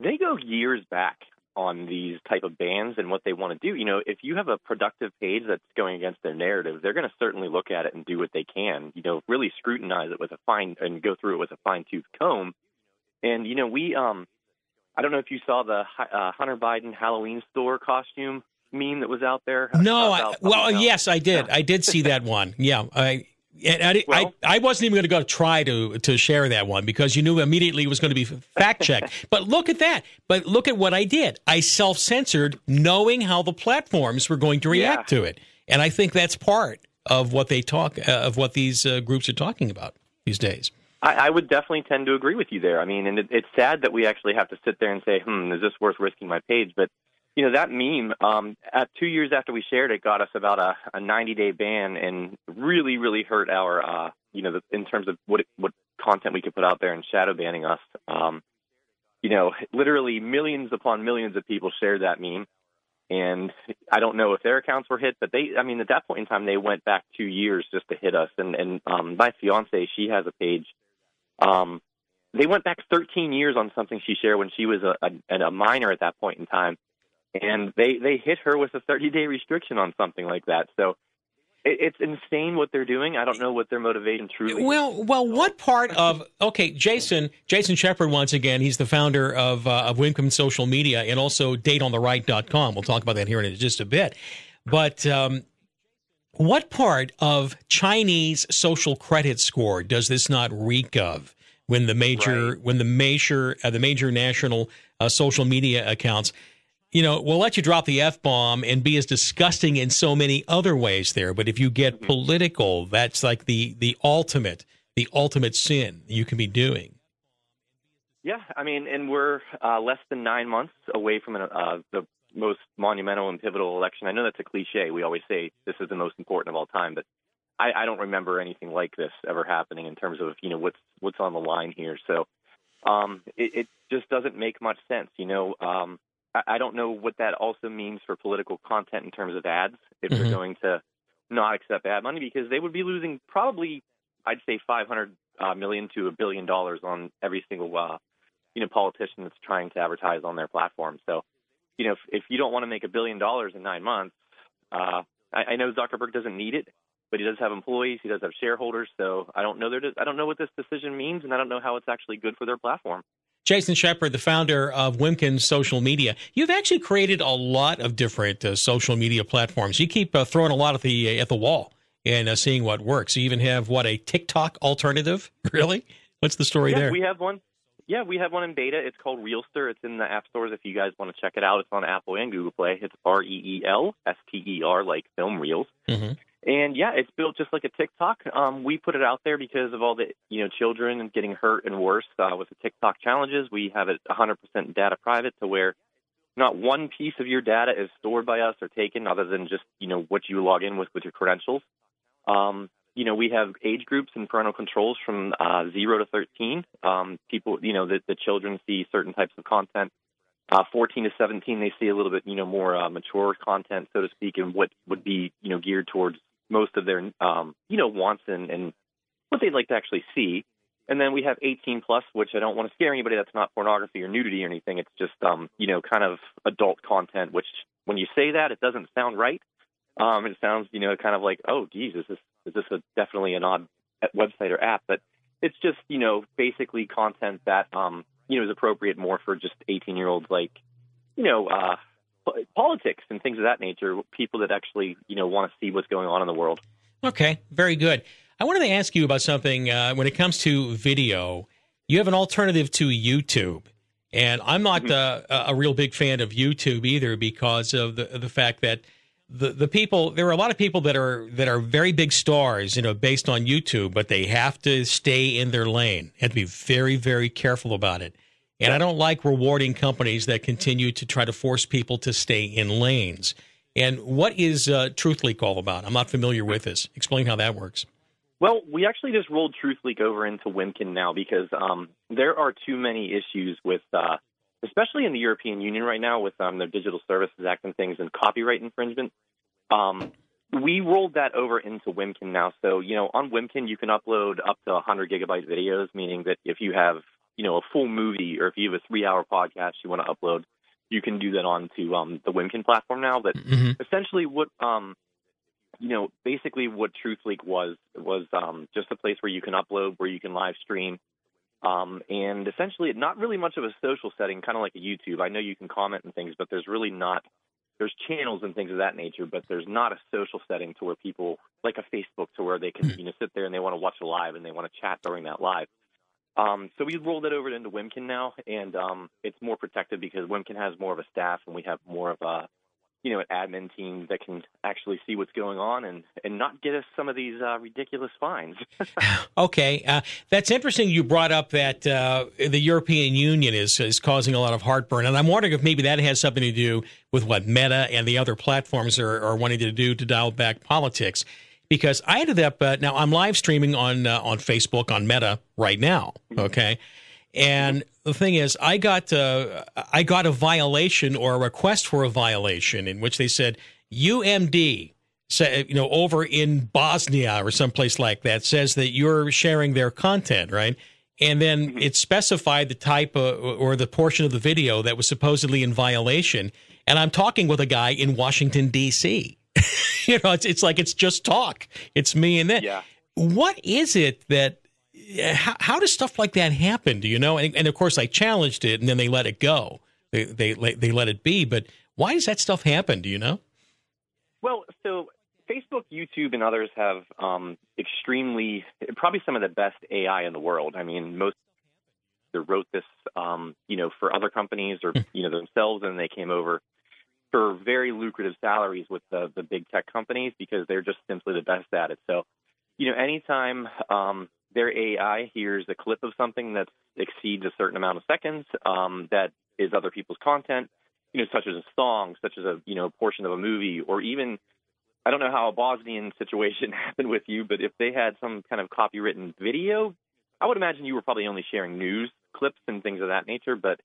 they go years back on these type of bans and what they want to do. You know, if you have a productive page that's going against their narrative, they're going to certainly look at it and do what they can. You know, really scrutinize it with a fine and go through it with a fine tooth comb. And you know, we um, I don't know if you saw the uh, Hunter Biden Halloween store costume meme that was out there. No, I, well, yes, I did. I did see that one. Yeah, I. And I, I, I wasn't even going to go try to to share that one because you knew immediately it was going to be fact checked. but look at that. But look at what I did. I self censored, knowing how the platforms were going to react to it, and I think that's part of what they talk uh, of what these uh, groups are talking about these days. I, I would definitely tend to agree with you there. I mean, and it, it's sad that we actually have to sit there and say, "Hmm, is this worth risking my page?" But you know, that meme, um, at two years after we shared it, got us about a, a 90 day ban and really, really hurt our, uh, you know, the, in terms of what what content we could put out there and shadow banning us. Um, you know, literally millions upon millions of people shared that meme. And I don't know if their accounts were hit, but they, I mean, at that point in time, they went back two years just to hit us. And, and, um, my fiance, she has a page, um, they went back 13 years on something she shared when she was a, a, a minor at that point in time. And they, they hit her with a 30 day restriction on something like that. So, it, it's insane what they're doing. I don't know what their motivation truly. Well, well, what part of okay, Jason Jason Sheppard once again, he's the founder of uh, of Wimkin Social Media and also dateontheright.com. We'll talk about that here in just a bit. But um, what part of Chinese social credit score does this not reek of? When the major Right. when the major uh, the major national uh, social media accounts you know, we'll let you drop the F bomb and be as disgusting in so many other ways there. But if you get political, that's like the, the ultimate, the ultimate sin you can be doing. Yeah, I mean, and we're uh, less than nine months away from an, uh, the most monumental and pivotal election. I know that's a cliche. We always say this is the most important of all time, but I, I don't remember anything like this ever happening in terms of you know what's what's on the line here. So um, it, it just doesn't make much sense. You know, um, I, don't know what that also means for political content in terms of ads. If Mhm. they're going to not accept ad money, because they would be losing probably, I'd say, 500 uh, million to a billion dollars on every single uh, you know politician that's trying to advertise on their platform. So, you know, if, if you don't want to make a billion dollars in nine months, uh, I, I know Zuckerberg doesn't need it, but he does have employees, he does have shareholders. So I don't know there. I don't know what this decision means, and I don't know how it's actually good for their platform. Jason Sheppard, the founder of Wimkin Social Media, you've actually created a lot of different uh, social media platforms. You keep uh, throwing a lot at the at the wall and uh, seeing what works. You even have what a TikTok alternative. Really? What's the story yeah, there? we have one. Yeah, we have one in beta. It's called Reelster. It's in the app stores if you guys want to check it out. It's on Apple and Google Play. It's R E E L S T E R, like film reels. Mm-hmm. And yeah, it's built just like a TikTok. Um, we put it out there because of all the you know children getting hurt and worse uh, with the TikTok challenges. We have it 100% data private to where not one piece of your data is stored by us or taken other than just you know what you log in with with your credentials. Um, you know, we have age groups and parental controls from uh, zero to 13. Um, people, you know, the, the children see certain types of content. Uh, 14 to 17, they see a little bit, you know, more uh, mature content, so to speak, and what would be, you know, geared towards most of their, um, you know, wants and, and what they'd like to actually see. And then we have 18 plus, which I don't want to scare anybody. That's not pornography or nudity or anything. It's just, um, you know, kind of adult content. Which, when you say that, it doesn't sound right. Um, it sounds, you know, kind of like, oh, geez, is this is this a, definitely an odd website or app? But it's just, you know, basically content that, um, you know, is appropriate more for just 18 year olds, like, you know, uh, politics and things of that nature. People that actually, you know, want to see what's going on in the world. Okay, very good. I wanted to ask you about something uh, when it comes to video. You have an alternative to YouTube, and I'm not uh, a a real big fan of YouTube either because of the the fact that the the people there are a lot of people that are that are very big stars, you know, based on YouTube, but they have to stay in their lane and be very very careful about it. And I don't like rewarding companies that continue to try to force people to stay in lanes. And what is uh, TruthLeak all about? I'm not familiar with this. Explain how that works. Well, we actually just rolled TruthLeak over into Wimkin now because um, there are too many issues with, uh, especially in the European Union right now, with um, their Digital Services Act and things and copyright infringement. Um, we rolled that over into Wimkin now. So, you know, on Wimkin, you can upload up to 100 gigabyte videos, meaning that if you have, you know, a full movie or if you have a three hour podcast you want to upload, you can do that onto um, the Wimkin platform now. But essentially, what um, you know, basically what TruthLeak was was um, just a place where you can upload, where you can live stream, um, and essentially not really much of a social setting, kind of like a YouTube. I know you can comment and things, but there's really not. There's channels and things of that nature, but there's not a social setting to where people like a Facebook to where they can you know sit there and they want to watch a live and they want to chat during that live. Um, so we rolled it over into Wimkin now, and um, it's more protected because Wimkin has more of a staff and we have more of a you know, an admin team that can actually see what's going on and, and not get us some of these uh, ridiculous fines. Okay, uh, that's interesting. You brought up that uh, the European Union is is causing a lot of heartburn, and I'm wondering if maybe that has something to do with what Meta and the other platforms are, are wanting to do to dial back politics. Because I ended up uh, now I'm live streaming on uh, on Facebook on Meta right now. Okay, and the thing is, I got uh, I got a violation or a request for a violation in which they said UMD, say, you know, over in Bosnia or someplace like that, says that you're sharing their content, right? And then it specified the type of, or the portion of the video that was supposedly in violation. And I'm talking with a guy in Washington D.C. you know, it's it's like it's just talk. It's me and then. Yeah. What is it that? How, how does stuff like that happen? Do you know? And, and of course, I challenged it, and then they let it go. They they they let it be. But why does that stuff happen? Do you know? Well, so Facebook, YouTube, and others have um, extremely, probably some of the best AI in the world. I mean, most they wrote this, um, you know, for other companies or you know themselves, and they came over for very lucrative salaries with the the big tech companies because they're just simply the best at it. So, you know, anytime um, their AI hears a clip of something that exceeds a certain amount of seconds um, that is other people's content, you know, such as a song, such as a you know portion of a movie, or even I don't know how a Bosnian situation happened with you, but if they had some kind of copywritten video, I would imagine you were probably only sharing news clips and things of that nature. But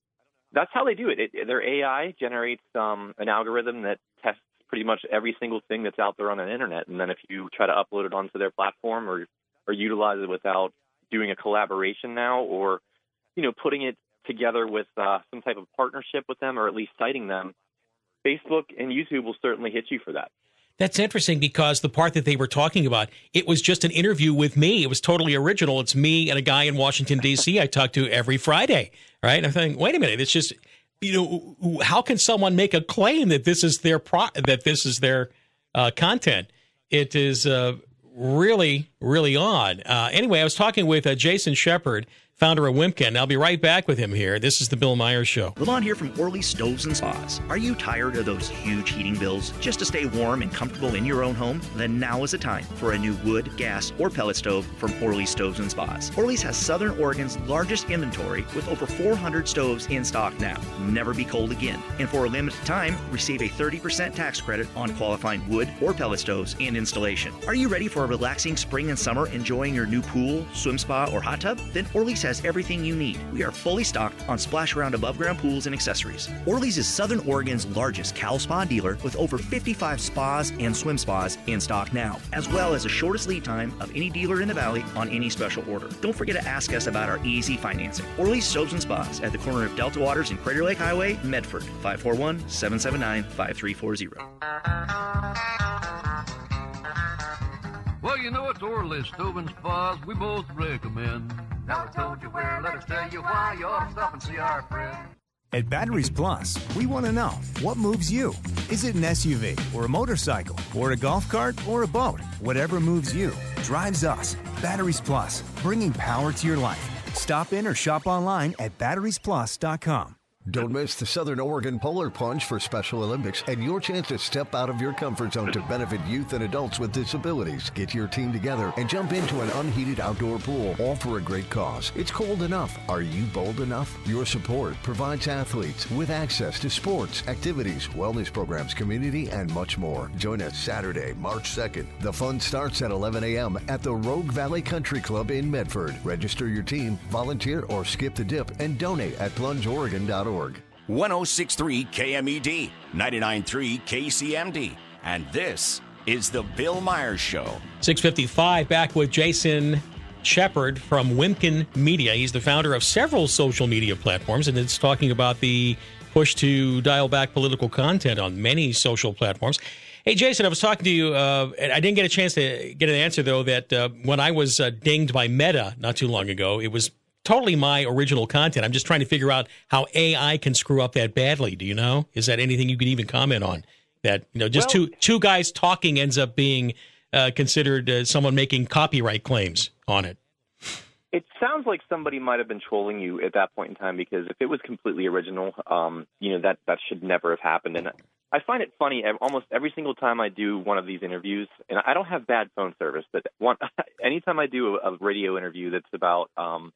that's how they do it. it their AI generates um, an algorithm that tests pretty much every single thing that's out there on the internet, and then if you try to upload it onto their platform or or utilize it without doing a collaboration now, or you know putting it together with uh, some type of partnership with them, or at least citing them, Facebook and YouTube will certainly hit you for that. That's interesting because the part that they were talking about, it was just an interview with me. It was totally original. It's me and a guy in Washington D.C. I talk to every Friday, right? And I'm thinking, wait a minute, it's just, you know, how can someone make a claim that this is their pro that this is their uh, content? It is uh, really, really odd. Uh, anyway, I was talking with uh, Jason Sheppard founder of Wimkin. I'll be right back with him here. This is the Bill Myers Show. Lamont here from Orly Stoves and Spas. Are you tired of those huge heating bills just to stay warm and comfortable in your own home? Then now is the time for a new wood, gas, or pellet stove from Orly Stoves and Spas. Orly's has Southern Oregon's largest inventory with over 400 stoves in stock now. Never be cold again. And for a limited time, receive a 30% tax credit on qualifying wood or pellet stoves and installation. Are you ready for a relaxing spring and summer enjoying your new pool, swim spa, or hot tub? Then Orly's has everything you need. We are fully stocked on splash around above ground pools and accessories. Orly's is Southern Oregon's largest Cal Spa dealer with over 55 spas and swim spas in stock now, as well as the shortest lead time of any dealer in the valley on any special order. Don't forget to ask us about our easy financing. Orly's Stoves and Spas at the corner of Delta Waters and Crater Lake Highway, Medford, 541 779 5340. Well, you know, it's Orly Stove and Spas we both recommend. Now I told you where, let us tell you why. You ought to stop and see our friend. At Batteries Plus, we want to know what moves you. Is it an SUV or a motorcycle or a golf cart or a boat? Whatever moves you drives us. Batteries Plus, bringing power to your life. Stop in or shop online at batteriesplus.com. Don't miss the Southern Oregon Polar Plunge for Special Olympics and your chance to step out of your comfort zone to benefit youth and adults with disabilities. Get your team together and jump into an unheated outdoor pool, all for a great cause. It's cold enough. Are you bold enough? Your support provides athletes with access to sports, activities, wellness programs, community, and much more. Join us Saturday, March 2nd. The fun starts at 11 a.m. at the Rogue Valley Country Club in Medford. Register your team, volunteer, or skip the dip and donate at plungeoregon.org. 1063 KMED, 993 KCMD. And this is The Bill Myers Show. 655 back with Jason Sheppard from Wimkin Media. He's the founder of several social media platforms, and it's talking about the push to dial back political content on many social platforms. Hey, Jason, I was talking to you. Uh, I didn't get a chance to get an answer, though, that uh, when I was uh, dinged by Meta not too long ago, it was totally my original content. I'm just trying to figure out how AI can screw up that badly. Do you know? Is that anything you could even comment on? That you know, just well, two two guys talking ends up being uh, considered uh, someone making copyright claims on it. It sounds like somebody might have been trolling you at that point in time because if it was completely original, um, you know that that should never have happened. And I find it funny almost every single time I do one of these interviews, and I don't have bad phone service, but one anytime I do a, a radio interview that's about um,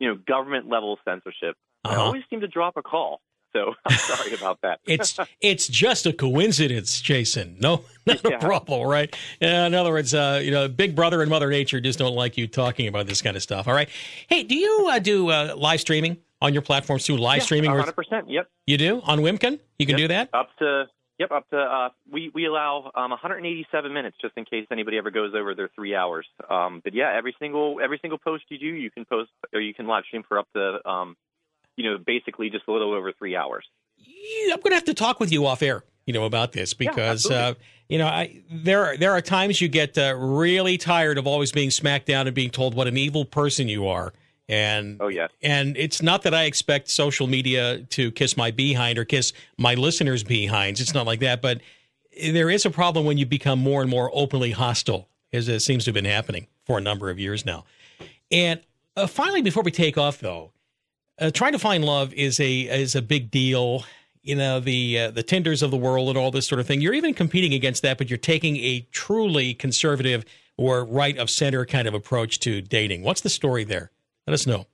you know, government level censorship, uh-huh. I always seem to drop a call. So I'm sorry about that. it's it's just a coincidence, Jason. No, not yeah. a problem, right? In other words, uh, you know, Big Brother and Mother Nature just don't like you talking about this kind of stuff. All right. Hey, do you uh, do uh, live streaming on your platforms too? Live yeah, streaming? 100. percent Yep. You do on Wimkin? You can yep. do that up to Yep, up to uh, we we allow um, 187 minutes just in case anybody ever goes over their three hours. Um, but yeah, every single every single post you do, you can post or you can live stream for up to um, you know basically just a little over three hours. I'm going to have to talk with you off air. you know, about this because yeah, uh, you know I, there there are times you get uh, really tired of always being smacked down and being told what an evil person you are. And oh yeah, and it's not that I expect social media to kiss my behind or kiss my listeners' behinds. It's not like that, but there is a problem when you become more and more openly hostile, as it seems to have been happening for a number of years now. And uh, finally, before we take off, though, uh, trying to find love is a is a big deal. You know the uh, the Tinders of the world and all this sort of thing. You're even competing against that, but you're taking a truly conservative or right of center kind of approach to dating. What's the story there? Let us know.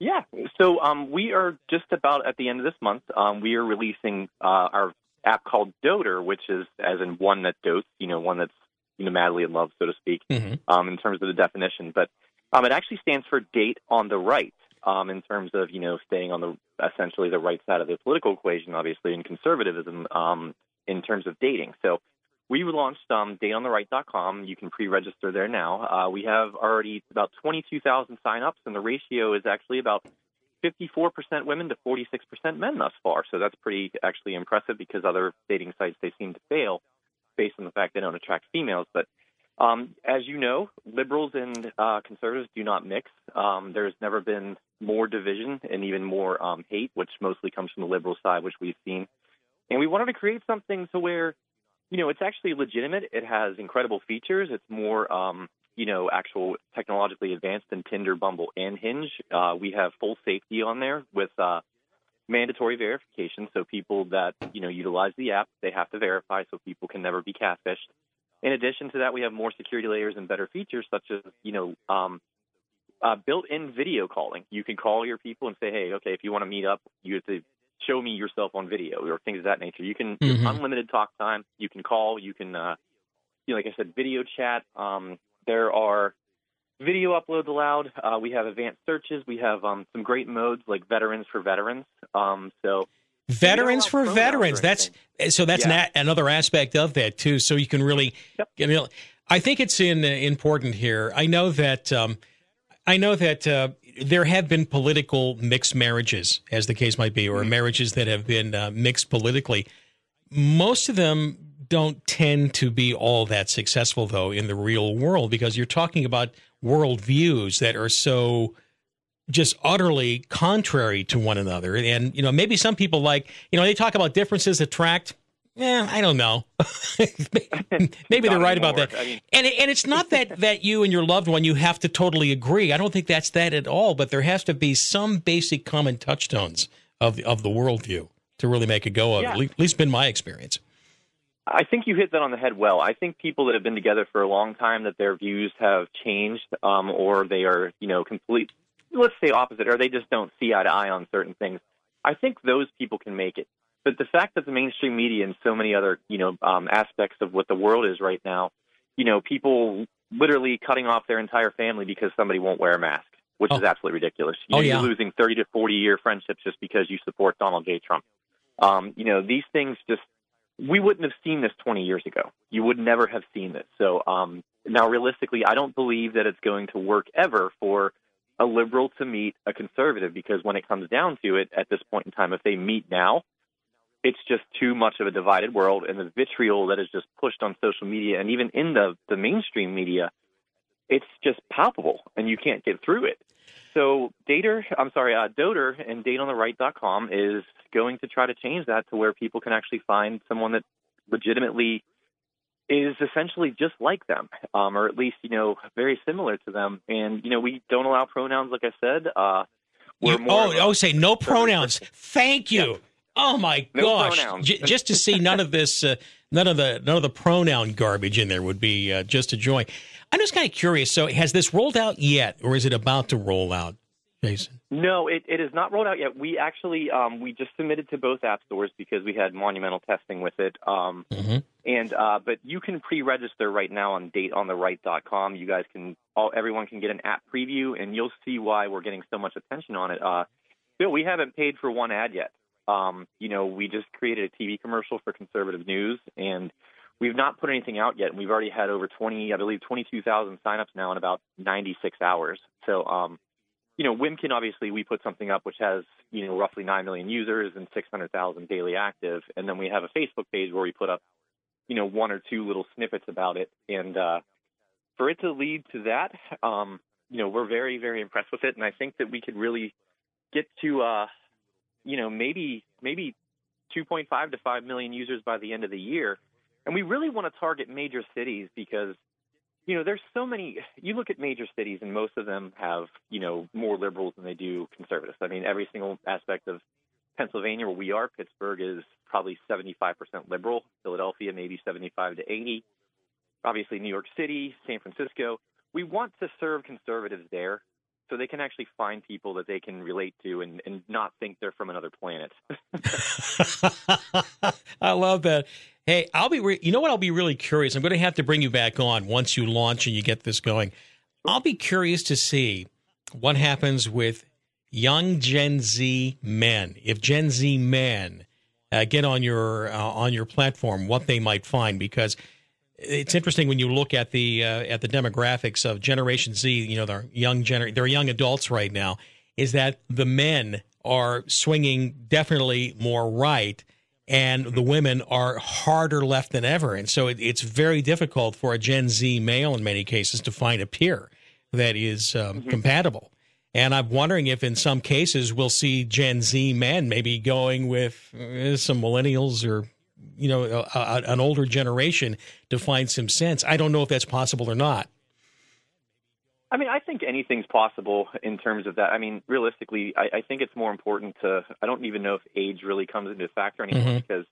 Yeah, so um, we are just about at the end of this month. Um, we are releasing uh, our app called Dotor, which is as in one that dotes, you know, one that's you know madly in love, so to speak, mm-hmm. um, in terms of the definition. But um, it actually stands for date on the right, um, in terms of you know staying on the essentially the right side of the political equation, obviously, in conservatism um, in terms of dating. So we launched um, dateontheright.com. You can pre-register there now. Uh, we have already about 22,000 sign-ups, and the ratio is actually about 54% women to 46% men thus far. So that's pretty actually impressive because other dating sites they seem to fail based on the fact they don't attract females. But um, as you know, liberals and uh, conservatives do not mix. Um, there's never been more division and even more um, hate, which mostly comes from the liberal side, which we've seen. And we wanted to create something to where you know, it's actually legitimate. It has incredible features. It's more, um, you know, actual technologically advanced than Tinder, Bumble, and Hinge. Uh, we have full safety on there with uh, mandatory verification. So people that you know utilize the app, they have to verify, so people can never be catfished. In addition to that, we have more security layers and better features, such as you know, um, uh, built-in video calling. You can call your people and say, "Hey, okay, if you want to meet up, you have to show me yourself on video or things of that nature. You can mm-hmm. unlimited talk time. You can call. You can, uh, you know, like I said, video chat. Um, there are video uploads allowed. Uh, we have advanced searches. We have um, some great modes like veterans for veterans. Um, so veterans for veterans. That's so that's yeah. an, another aspect of that too. So you can really, yep. you know, I think it's in, uh, important here. I know that. Um, I know that uh, there have been political mixed marriages, as the case might be, or mm-hmm. marriages that have been uh, mixed politically. Most of them don't tend to be all that successful, though, in the real world, because you're talking about worldviews that are so just utterly contrary to one another. And, you know, maybe some people like, you know, they talk about differences attract yeah, I don't know. Maybe they're right about that. I mean, and and it's not that that you and your loved one you have to totally agree. I don't think that's that at all. But there has to be some basic common touchstones of of the worldview to really make a go of. Yeah. At least been my experience. I think you hit that on the head well. I think people that have been together for a long time that their views have changed, um, or they are, you know, complete. Let's say opposite, or they just don't see eye to eye on certain things. I think those people can make it. But the fact that the mainstream media and so many other, you know, um, aspects of what the world is right now, you know, people literally cutting off their entire family because somebody won't wear a mask, which oh. is absolutely ridiculous. You oh, know, yeah. You're losing 30 to 40 year friendships just because you support Donald J. Trump. Um, you know, these things just, we wouldn't have seen this 20 years ago. You would never have seen this. So um, now, realistically, I don't believe that it's going to work ever for a liberal to meet a conservative because when it comes down to it, at this point in time, if they meet now, it's just too much of a divided world, and the vitriol that is just pushed on social media and even in the the mainstream media, it's just palpable, and you can't get through it. So, Dater, I'm sorry, uh, Dotor and DateOnTheRight.com is going to try to change that to where people can actually find someone that legitimately is essentially just like them, um, or at least you know very similar to them. And you know we don't allow pronouns, like I said. Uh, you, oh, oh, say no pronouns. Thank you. Oh my no gosh! J- just to see none of this, uh, none of the none of the pronoun garbage in there would be uh, just a joy. I'm just kind of curious. So, has this rolled out yet, or is it about to roll out, Jason? No, it, it is not rolled out yet. We actually um, we just submitted to both app stores because we had monumental testing with it. Um, mm-hmm. And uh, but you can pre-register right now on dateontheright.com. You guys can all everyone can get an app preview, and you'll see why we're getting so much attention on it. Uh, Bill, we haven't paid for one ad yet. Um, you know, we just created a TV commercial for conservative news, and we've not put anything out yet. And we've already had over 20, I believe, 22,000 signups now in about 96 hours. So, um, you know, Wimkin obviously we put something up which has you know roughly nine million users and six hundred thousand daily active, and then we have a Facebook page where we put up you know one or two little snippets about it, and uh, for it to lead to that, um, you know, we're very very impressed with it, and I think that we could really get to uh, you know maybe maybe 2.5 to 5 million users by the end of the year, and we really want to target major cities because you know, there's so many. You look at major cities, and most of them have, you know, more liberals than they do conservatives. I mean, every single aspect of Pennsylvania, where we are, Pittsburgh is probably 75% liberal. Philadelphia, maybe 75 to 80. Obviously, New York City, San Francisco. We want to serve conservatives there so they can actually find people that they can relate to and, and not think they're from another planet. I love that. Hey, I'll be. Re- you know what? I'll be really curious. I'm going to have to bring you back on once you launch and you get this going. I'll be curious to see what happens with young Gen Z men. If Gen Z men uh, get on your uh, on your platform, what they might find because it's interesting when you look at the uh, at the demographics of Generation Z. You know, they're young gener- they're young adults right now. Is that the men are swinging definitely more right, and the women are harder left than ever, and so it, it's very difficult for a Gen Z male in many cases to find a peer that is um, mm-hmm. compatible. And I'm wondering if, in some cases, we'll see Gen Z men maybe going with uh, some millennials or you know a, a, an older generation to find some sense. I don't know if that's possible or not. I mean, I think anything's possible in terms of that. I mean, realistically, I, I think it's more important to. I don't even know if age really comes into factor anymore mm-hmm. because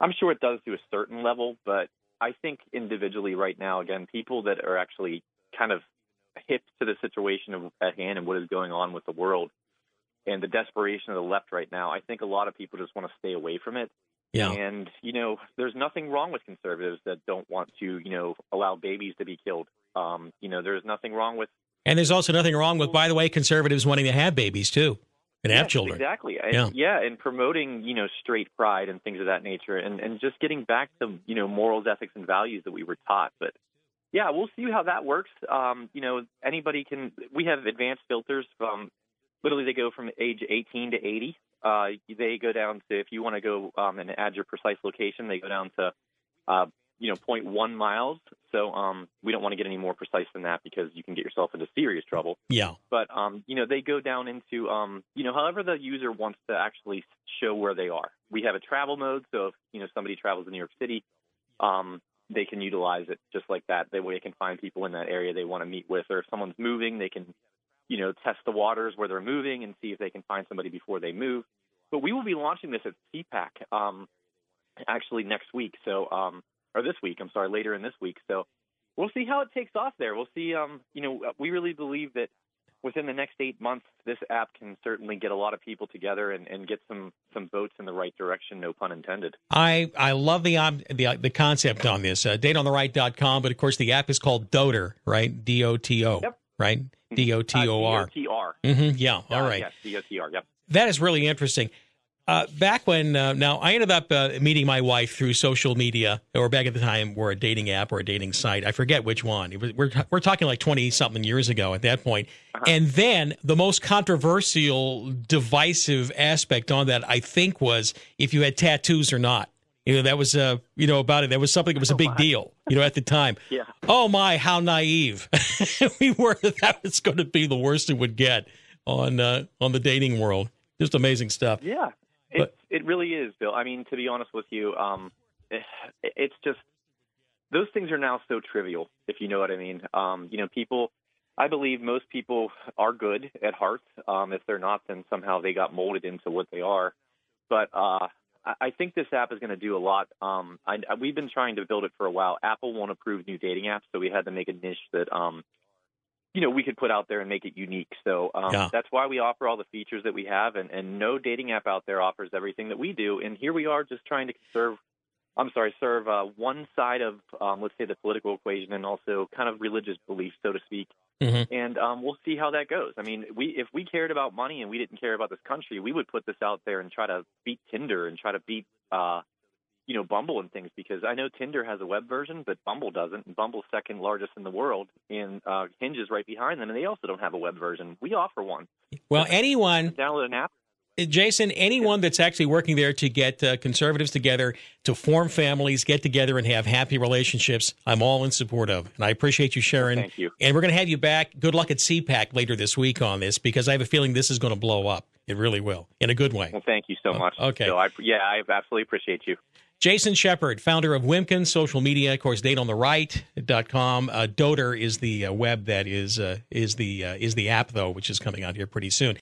I'm sure it does to a certain level, but I think individually right now, again, people that are actually kind of hip to the situation of, at hand and what is going on with the world and the desperation of the left right now, I think a lot of people just want to stay away from it. Yeah. And, you know, there's nothing wrong with conservatives that don't want to, you know, allow babies to be killed. Um, you know, there's nothing wrong with. And there's also nothing wrong with, by the way, conservatives wanting to have babies too and yes, have children. Exactly. Yeah. And, yeah. And promoting, you know, straight pride and things of that nature and, and just getting back to, you know, morals, ethics, and values that we were taught. But yeah, we'll see how that works. Um, you know, anybody can, we have advanced filters from literally they go from age 18 to 80 uh, they go down to if you want to go um, and add your precise location, they go down to uh, you know 0.1 miles. So um, we don't want to get any more precise than that because you can get yourself into serious trouble. Yeah. But um, you know they go down into um, you know however the user wants to actually show where they are. We have a travel mode, so if you know somebody travels to New York City, um, they can utilize it just like that. That way, they can find people in that area they want to meet with, or if someone's moving, they can you know, test the waters where they're moving and see if they can find somebody before they move. But we will be launching this at CPAC um, actually next week. So, um, or this week, I'm sorry, later in this week. So we'll see how it takes off there. We'll see. Um, you know, we really believe that within the next eight months, this app can certainly get a lot of people together and, and get some some votes in the right direction. No pun intended. I I love the the the concept on this. Uh, dateontheright.com, but of course the app is called Dotor, right? D O T O. Yep right? Mm-hmm. D O T O R. D O T R. Mm-hmm. Yeah. All right. Yes. D O T R. Yep. That is really interesting. Uh, back when uh, now I ended up uh, meeting my wife through social media, or back at the time, were a dating app or a dating site. I forget which one. Was, we're we're talking like twenty something years ago at that point. Uh-huh. And then the most controversial, divisive aspect on that, I think, was if you had tattoos or not. You know, that was uh, you know about it. That was something that was a big deal. You know, at the time. yeah. Oh my, how naive we were that that was going to be the worst it would get on uh, on the dating world. Just amazing stuff. Yeah, it it really is, Bill. I mean, to be honest with you, um, it, it's just those things are now so trivial, if you know what I mean. Um, you know, people. I believe most people are good at heart. Um, if they're not, then somehow they got molded into what they are. But uh, I think this app is going to do a lot. Um, I, we've been trying to build it for a while. Apple won't approve new dating apps, so we had to make a niche that, um, you know, we could put out there and make it unique. So um, yeah. that's why we offer all the features that we have, and, and no dating app out there offers everything that we do. And here we are, just trying to serve. I'm sorry, serve uh, one side of, um, let's say, the political equation, and also kind of religious beliefs, so to speak. Mm-hmm. And um, we'll see how that goes. I mean, we if we cared about money and we didn't care about this country, we would put this out there and try to beat Tinder and try to beat, uh, you know, Bumble and things because I know Tinder has a web version, but Bumble doesn't. And Bumble's second largest in the world, and uh, Hinge is right behind them, and they also don't have a web version. We offer one. Well, anyone download an app. Jason, anyone that's actually working there to get uh, conservatives together to form families, get together and have happy relationships, I'm all in support of. And I appreciate you sharing. Thank you. And we're going to have you back. Good luck at CPAC later this week on this because I have a feeling this is going to blow up. It really will, in a good way. Well, thank you so much. okay. So I, yeah, I absolutely appreciate you. Jason Sheppard, founder of Wimkin social media, of course, dateontheright.com. Uh, Dotor is the uh, web that is uh, is the uh, is the app though, which is coming out here pretty soon.